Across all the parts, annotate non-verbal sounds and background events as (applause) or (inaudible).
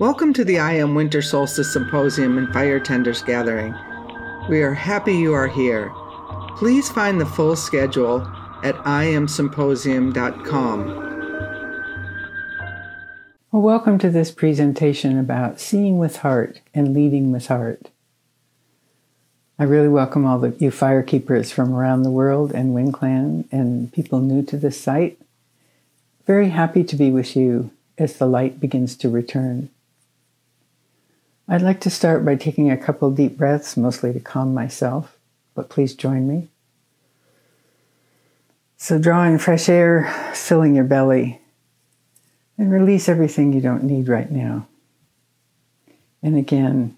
Welcome to the I Am Winter Solstice Symposium and Fire Tenders Gathering. We are happy you are here. Please find the full schedule at iamsymposium.com. Well, welcome to this presentation about seeing with heart and leading with heart. I really welcome all the you fire keepers from around the world and Wind Clan and people new to this site. Very happy to be with you as the light begins to return. I'd like to start by taking a couple deep breaths, mostly to calm myself, but please join me. So, draw in fresh air, filling your belly, and release everything you don't need right now. And again,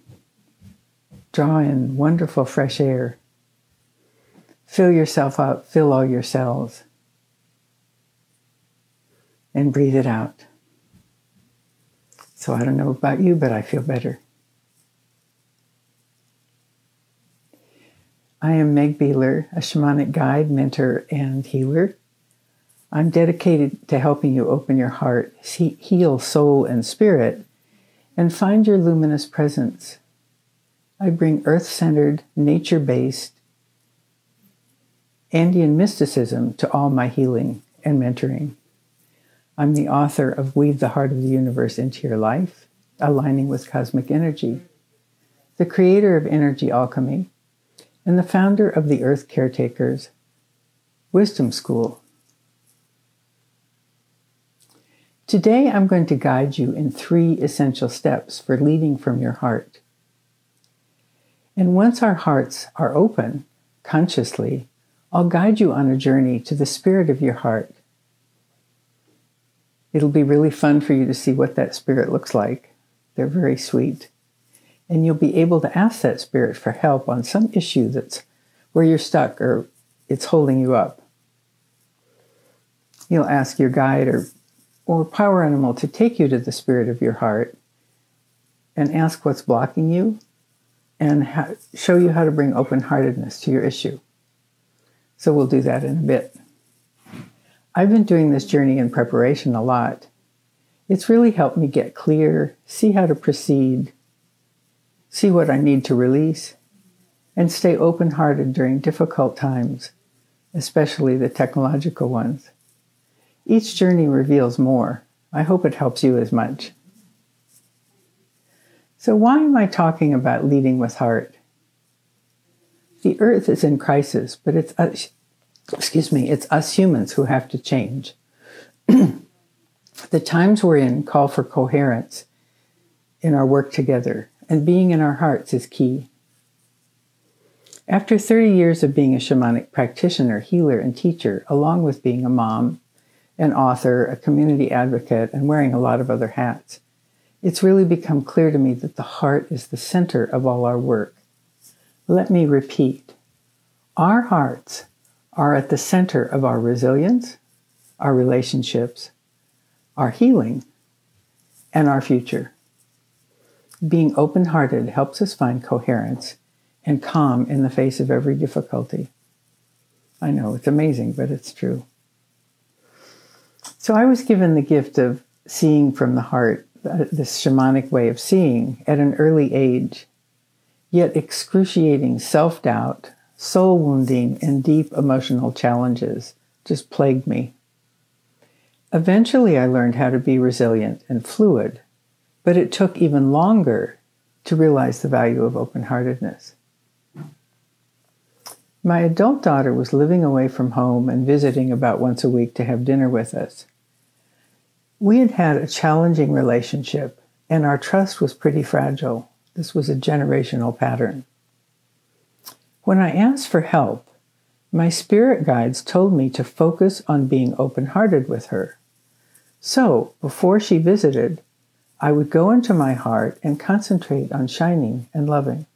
draw in wonderful fresh air. Fill yourself up, fill all your cells, and breathe it out. So, I don't know about you, but I feel better. I am Meg Beeler, a shamanic guide, mentor, and healer. I'm dedicated to helping you open your heart, heal soul and spirit, and find your luminous presence. I bring earth centered, nature based, Andean mysticism to all my healing and mentoring. I'm the author of Weave the Heart of the Universe into Your Life, Aligning with Cosmic Energy, the creator of Energy Alchemy and the founder of the Earth Caretakers Wisdom School. Today, I'm going to guide you in three essential steps for leading from your heart. And once our hearts are open, consciously, I'll guide you on a journey to the spirit of your heart. It'll be really fun for you to see what that spirit looks like. They're very sweet and you'll be able to ask that spirit for help on some issue that's where you're stuck or it's holding you up. You'll ask your guide or, or power animal to take you to the spirit of your heart and ask what's blocking you and how, show you how to bring open heartedness to your issue. So we'll do that in a bit. I've been doing this journey in preparation a lot. It's really helped me get clear, see how to proceed, see what I need to release, and stay open hearted during difficult times, especially the technological ones. Each journey reveals more. I hope it helps you as much. So, why am I talking about leading with heart? The earth is in crisis, but it's us, excuse me, it's us humans who have to change. (clears throat) the times we're in call for coherence in our work together and being in our hearts is key. After 30 years of being a shamanic practitioner, healer, and teacher, along with being a mom, an author, a community advocate, and wearing a lot of other hats, it's really become clear to me that the heart is the center of all our work. Let me repeat our hearts are at the center of our resilience, our relationships, our healing, and our future. Being open hearted helps us find coherence and calm in the face of every difficulty. I know it's amazing, but it's true. So I was given the gift of seeing from the heart, uh, this shamanic way of seeing at an early age, yet excruciating self doubt, soul wounding, and deep emotional challenges just plagued me. Eventually, I learned how to be resilient and fluid but it took even longer to realize the value of open heartedness. My adult daughter was living away from home and visiting about once a week to have dinner with us. We had had a challenging relationship, and our trust was pretty fragile. This was a generational pattern. When I asked for help, my spirit guides told me to focus on being open hearted with her. So, before she visited, I would go into my heart and concentrate on shining and loving.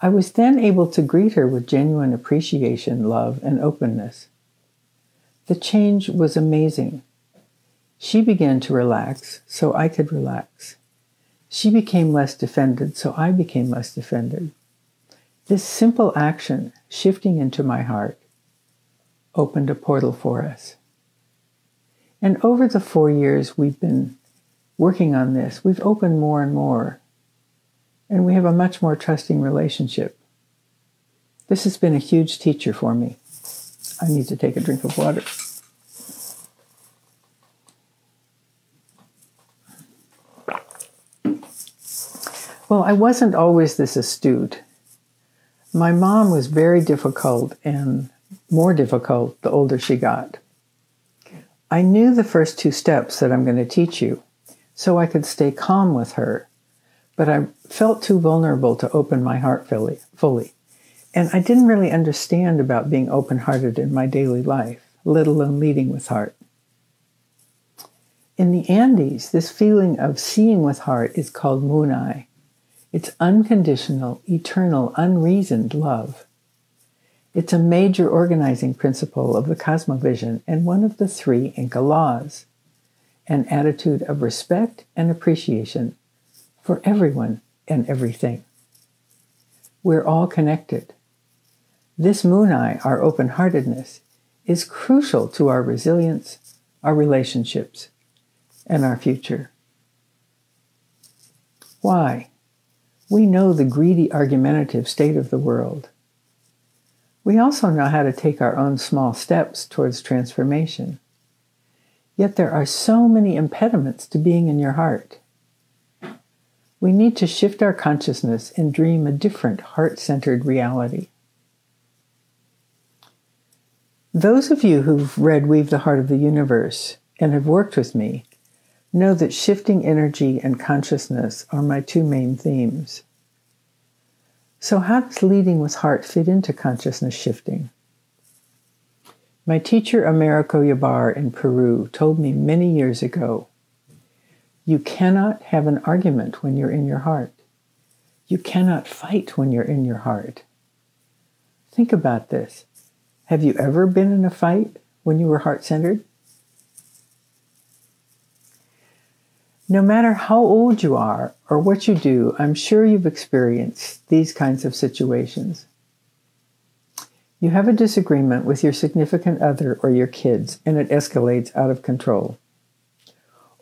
I was then able to greet her with genuine appreciation, love, and openness. The change was amazing. She began to relax so I could relax. She became less defended so I became less defended. This simple action, shifting into my heart, opened a portal for us. And over the four years we've been working on this, we've opened more and more, and we have a much more trusting relationship. This has been a huge teacher for me. I need to take a drink of water. Well, I wasn't always this astute. My mom was very difficult and more difficult the older she got. I knew the first two steps that I'm going to teach you, so I could stay calm with her, but I felt too vulnerable to open my heart fully. fully. And I didn't really understand about being open hearted in my daily life, let alone leading with heart. In the Andes, this feeling of seeing with heart is called munay. It's unconditional, eternal, unreasoned love. It's a major organizing principle of the cosmovision and one of the three Inca laws an attitude of respect and appreciation for everyone and everything. We're all connected. This munay, our open heartedness, is crucial to our resilience, our relationships, and our future. Why? We know the greedy, argumentative state of the world. We also know how to take our own small steps towards transformation. Yet there are so many impediments to being in your heart. We need to shift our consciousness and dream a different heart centered reality. Those of you who've read Weave the Heart of the Universe and have worked with me know that shifting energy and consciousness are my two main themes. So, how does leading with heart fit into consciousness shifting? My teacher, Americo Yabar in Peru, told me many years ago you cannot have an argument when you're in your heart. You cannot fight when you're in your heart. Think about this. Have you ever been in a fight when you were heart centered? No matter how old you are or what you do, I'm sure you've experienced these kinds of situations. You have a disagreement with your significant other or your kids, and it escalates out of control.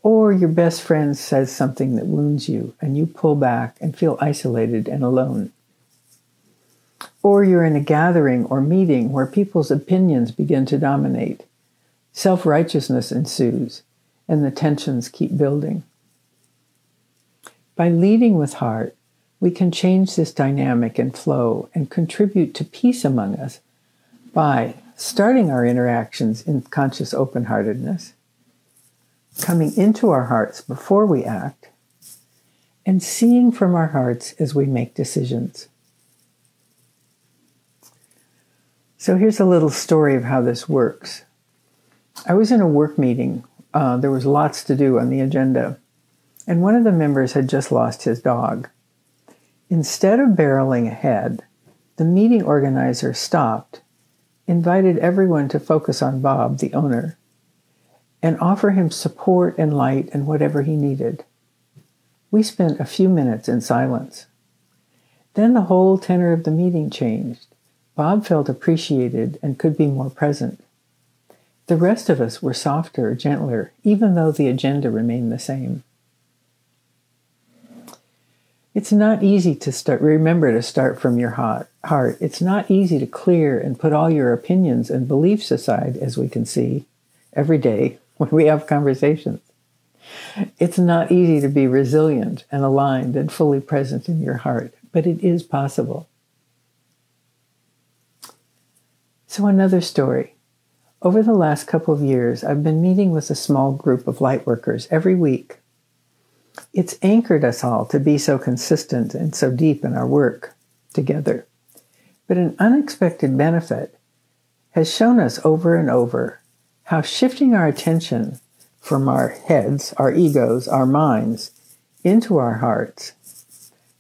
Or your best friend says something that wounds you, and you pull back and feel isolated and alone. Or you're in a gathering or meeting where people's opinions begin to dominate. Self righteousness ensues, and the tensions keep building. By leading with heart, we can change this dynamic and flow and contribute to peace among us by starting our interactions in conscious open heartedness, coming into our hearts before we act, and seeing from our hearts as we make decisions. So here's a little story of how this works. I was in a work meeting. Uh, there was lots to do on the agenda, and one of the members had just lost his dog. Instead of barreling ahead, the meeting organizer stopped, invited everyone to focus on Bob, the owner, and offer him support and light and whatever he needed. We spent a few minutes in silence. Then the whole tenor of the meeting changed. Bob felt appreciated and could be more present. The rest of us were softer, gentler, even though the agenda remained the same. It's not easy to start, remember to start from your heart. It's not easy to clear and put all your opinions and beliefs aside, as we can see every day (laughs) when we have conversations. It's not easy to be resilient and aligned and fully present in your heart, but it is possible. So, another story. Over the last couple of years, I've been meeting with a small group of lightworkers every week. It's anchored us all to be so consistent and so deep in our work together. But an unexpected benefit has shown us over and over how shifting our attention from our heads, our egos, our minds, into our hearts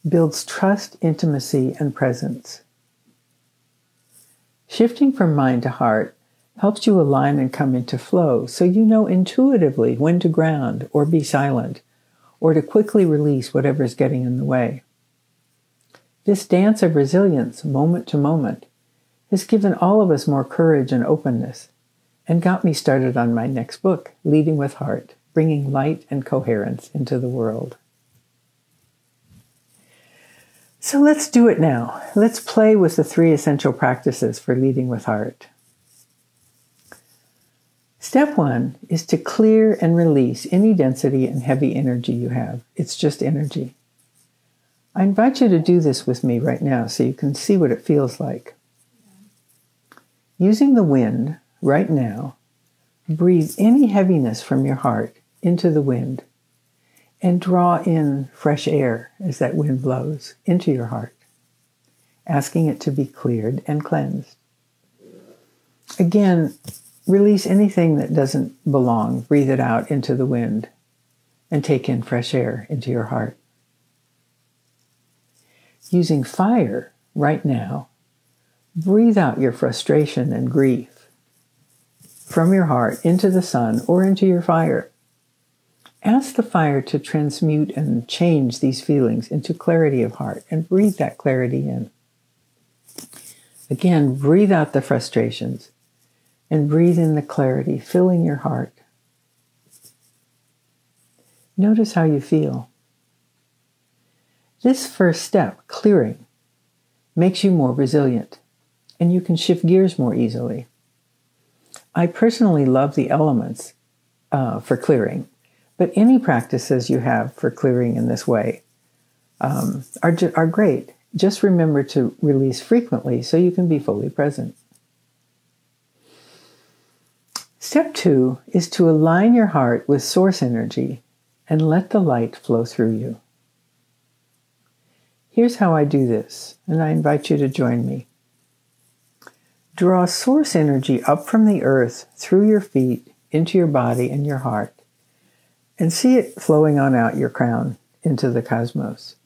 builds trust, intimacy, and presence. Shifting from mind to heart helps you align and come into flow so you know intuitively when to ground or be silent or to quickly release whatever is getting in the way. This dance of resilience, moment to moment, has given all of us more courage and openness and got me started on my next book, Leading with Heart. bringing light and coherence into the world. So let's do it now. Let's play with the three essential practices for leading with heart. Step one is to clear and release any density and heavy energy you have. It's just energy. I invite you to do this with me right now so you can see what it feels like. Using the wind right now, breathe any heaviness from your heart into the wind and draw in fresh air as that wind blows into your heart, asking it to be cleared and cleansed. Again, release anything that doesn't belong, breathe it out into the wind, and take in fresh air into your heart. Using fire right now, breathe out your frustration and grief from your heart into the sun or into your fire Ask the fire to transmute and change these feelings into clarity of heart and breathe that clarity in. Again, breathe out the frustrations and breathe in the clarity, filling your heart. Notice how you feel. This first step, clearing, makes you more resilient and you can shift gears more easily. I personally love the elements uh, for clearing but any practices you have for clearing in this way um, are, are great. Just remember to release frequently so you can be fully present. Step two is to align your heart with source energy and let the light flow through you. Here's how I do this, and I invite you to join me. Draw source energy up from the earth through your feet into your body and your heart and see it flowing on out your crown into the cosmos.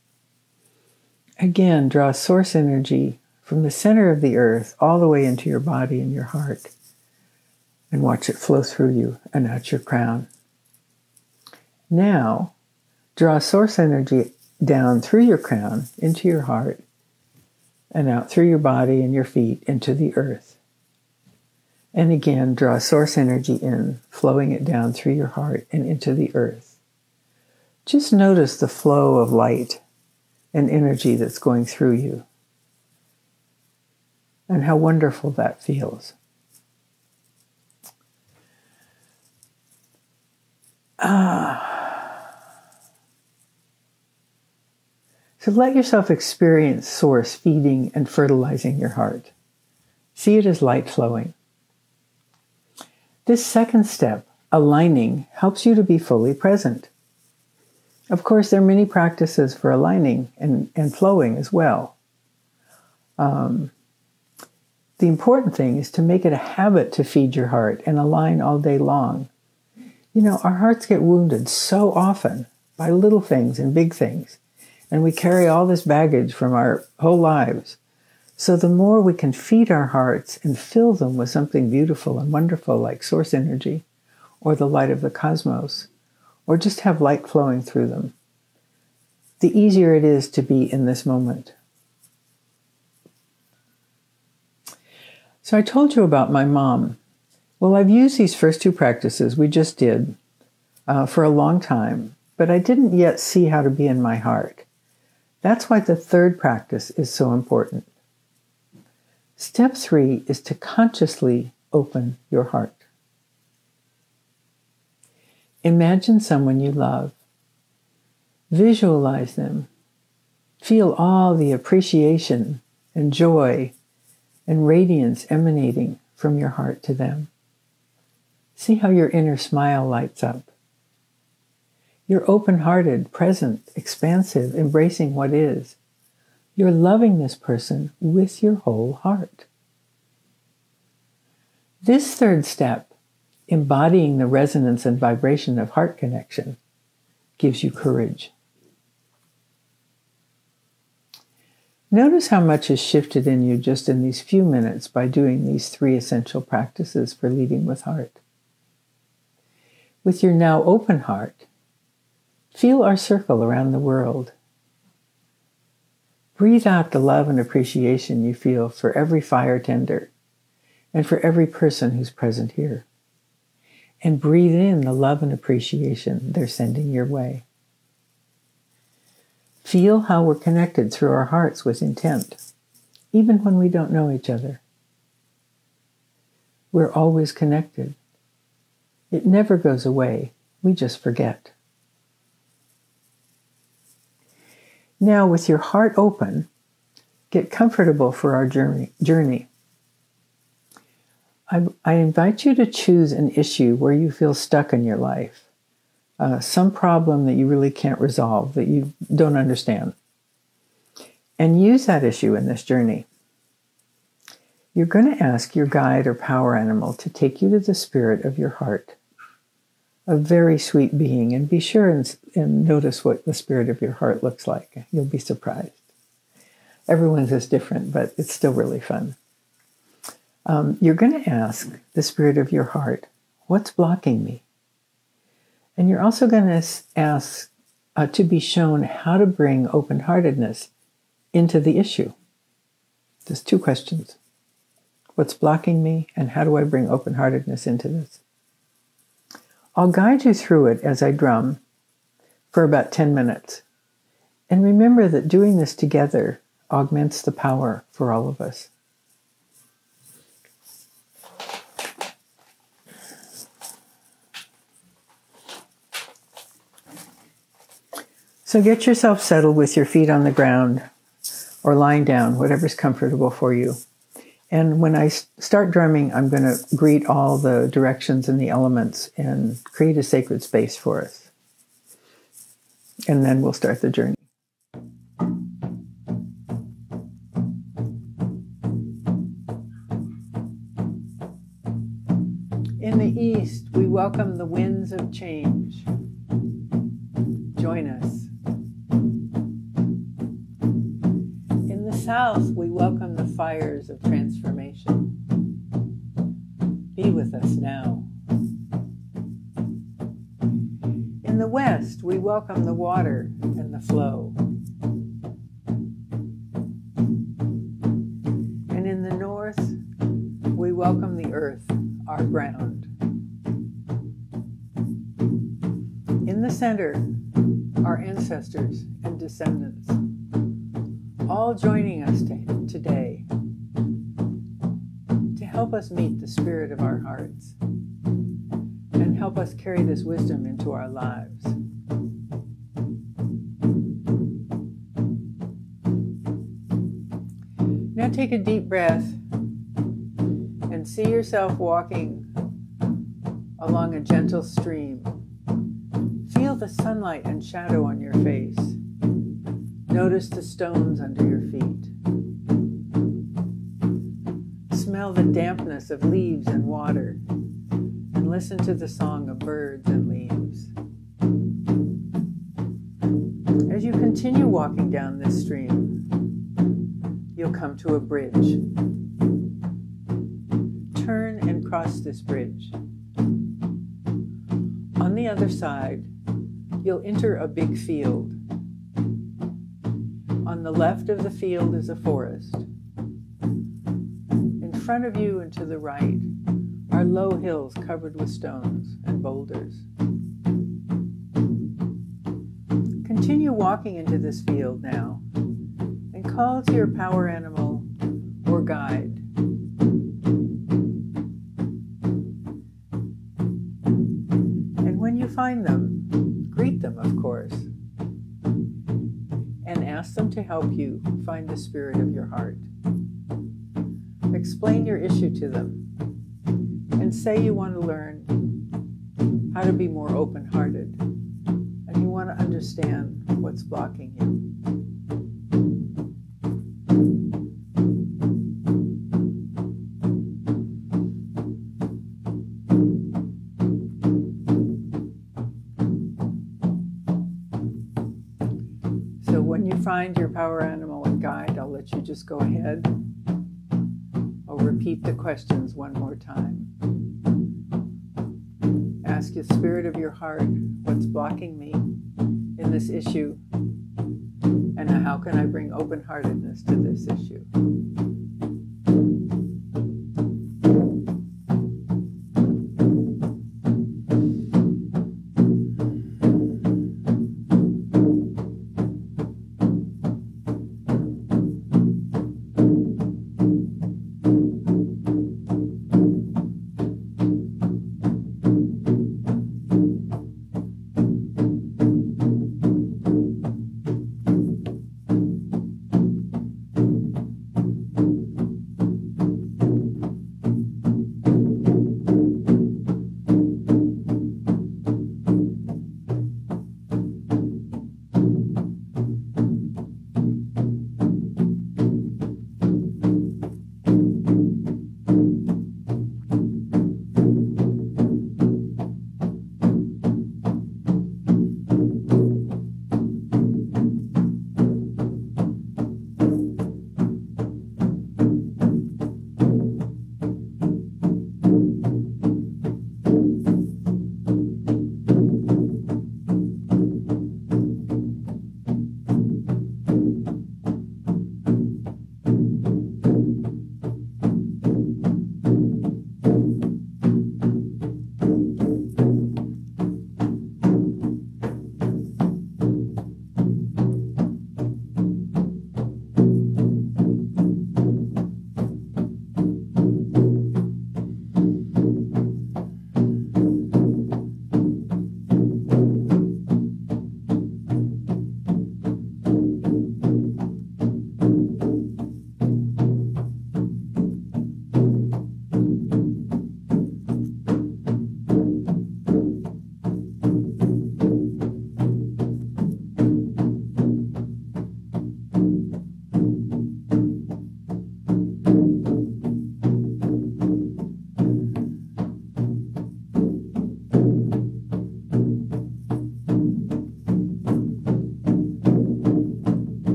Again, draw source energy from the center of the earth all the way into your body and your heart and watch it flow through you and out your crown. Now, draw source energy down through your crown into your heart and out through your body and your feet into the earth. And again, draw source energy in, flowing it down through your heart and into the earth. Just notice the flow of light and energy that's going through you and how wonderful that feels. Ah. So let yourself experience Source feeding and fertilizing your heart. See it as light flowing. This second step, aligning, helps you to be fully present. Of course, there are many practices for aligning and, and flowing as well. Um, the important thing is to make it a habit to feed your heart and align all day long. You know, our hearts get wounded so often by little things and big things, and we carry all this baggage from our whole lives. So the more we can feed our hearts and fill them with something beautiful and wonderful like source energy or the light of the cosmos, or just have light flowing through them, the easier it is to be in this moment. So I told you about my mom. Well, I've used these first two practices we just did uh, for a long time, but I didn't yet see how to be in my heart. That's why the third practice is so important. Step three is to consciously open your heart. Imagine someone you love. Visualize them. Feel all the appreciation and joy and radiance emanating from your heart to them. See how your inner smile lights up. You're open hearted, present, expansive, embracing what is. You're loving this person with your whole heart. This third step, embodying the resonance and vibration of heart connection, gives you courage. Notice how much has shifted in you just in these few minutes by doing these three essential practices for leading with heart. With your now open heart, feel our circle around the world Breathe out the love and appreciation you feel for every fire tender and for every person who's present here. and breathe in the love and appreciation they're sending your way. Feel how we're connected through our hearts with intent, even when we don't know each other. We're always connected. It never goes away, we just forget. Now, with your heart open, get comfortable for our journey. I, I invite you to choose an issue where you feel stuck in your life, uh, some problem that you really can't resolve, that you don't understand, and use that issue in this journey. You're going to ask your guide or power animal to take you to the spirit of your heart, a very sweet being, and be sure and, and notice what the spirit of your heart looks like. You'll be surprised. Everyone's is different, but it's still really fun um, you're going to ask the spirit of your heart, what's blocking me? And you're also going to ask uh, to be shown how to bring open heartedness into the issue. There's two questions What's blocking me, and how do I bring open heartedness into this? I'll guide you through it as I drum for about 10 minutes. And remember that doing this together augments the power for all of us. So get yourself settled with your feet on the ground or lying down, whatever's comfortable for you. And when I start drumming, I'm going to greet all the directions and the elements and create a sacred space for us. And then we'll start the journey. In the east, we welcome the winds of change. Join us. In the south, we welcome fires of transformation. Be with us now. In the west, we welcome the water and the flow. And in the north, we welcome the earth, our ground. In the center, our ancestors and descendants all joining us to, help us meet the spirit of our hearts and help us carry this wisdom into our lives. Now take a deep breath and see yourself walking along a gentle stream. Feel the sunlight and shadow on your face. Notice the stones under your feet. Smell the dampness of leaves and water, and listen to the song of birds and leaves. As you continue walking down this stream, you'll come to a bridge. Turn and cross this bridge. On the other side, you'll enter a big field on the left of the field is a forest. In front of you and to the right are low hills covered with stones and boulders. Continue walking into this field now and call to your power animal or guide. And when you find them, greet them, of course and ask them to help you find the spirit of your heart. Explain your issue to them and say you want to learn how to be more open hearted and you want to understand what's blocking you. So when you find your power animal and guide, I'll let you just go ahead. Repeat the questions one more time. Ask your spirit of your heart what's blocking me in this issue, and how can I bring open heartedness to this issue?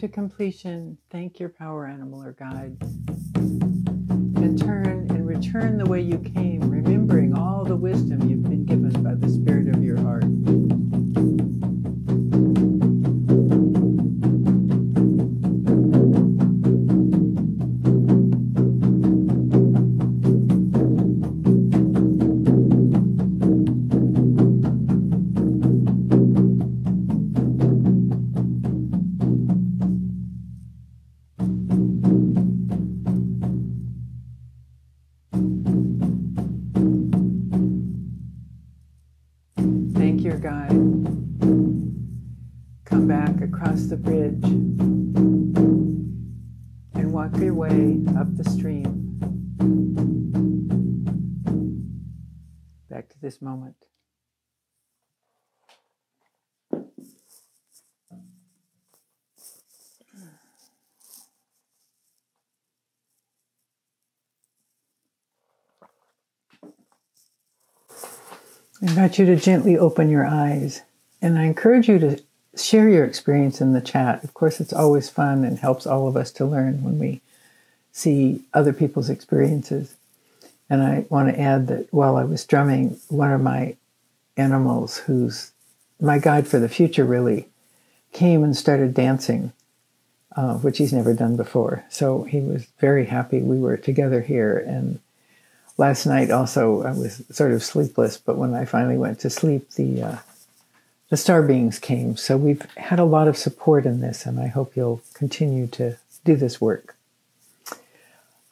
To completion, thank your power animal or guide. And turn and return the way you came, remembering all the wisdom you've been given by the spirit I invite you to gently open your eyes, and I encourage you to share your experience in the chat. Of course, it's always fun and helps all of us to learn when we see other people's experiences. And I want to add that while I was drumming, one of my animals, who's my guide for the future, really came and started dancing, uh, which he's never done before. So he was very happy we were together here and last night also I was sort of sleepless, but when I finally went to sleep, the uh, the star beings came. So we've had a lot of support in this, and I hope you'll continue to do this work.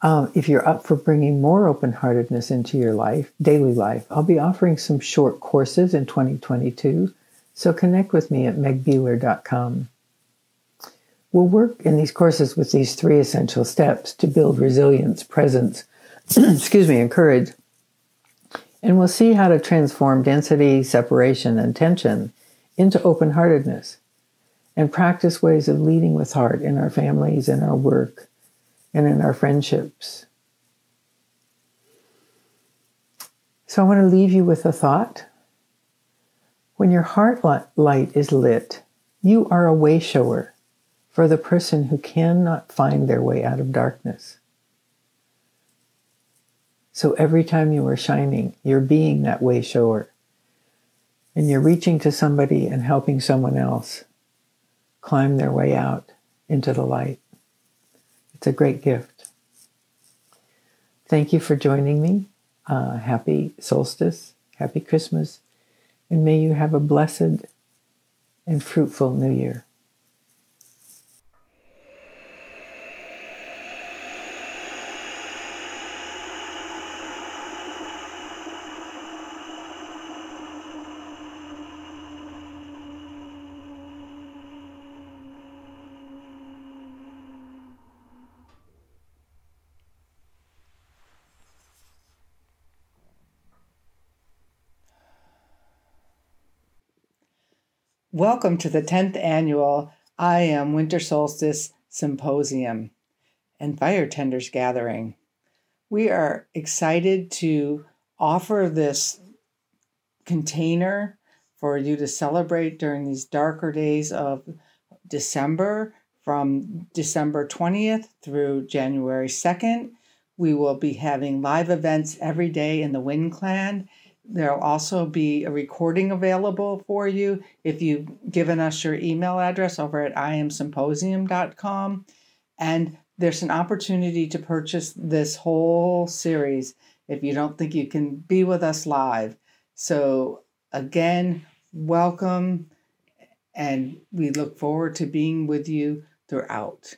Um, if you're up for bringing more open heartedness into your life, daily life, I'll be offering some short courses in 2022. So connect with me at megbeeler.com. We'll work in these courses with these three essential steps to build resilience, presence, (clears throat) excuse me, and courage. And we'll see how to transform density, separation, and tension into open heartedness and practice ways of leading with heart in our families, in our work, and in our friendships. So I want to leave you with a thought. When your heart light is lit, you are a way shower for the person who cannot find their way out of darkness. So every time you are shining, you're being that way shower. And you're reaching to somebody and helping someone else climb their way out into the light. It's a great gift. Thank you for joining me. Uh, happy solstice, happy Christmas, and may you have a blessed and fruitful new year. Welcome to the 10th annual I Am Winter Solstice Symposium and Fire Tenders Gathering. We are excited to offer this container for you to celebrate during these darker days of December from December 20th through January 2nd. We will be having live events every day in the Wind Clan There'll also be a recording available for you if you've given us your email address over at iamsymposium.com. And there's an opportunity to purchase this whole series if you don't think you can be with us live. So, again, welcome, and we look forward to being with you throughout.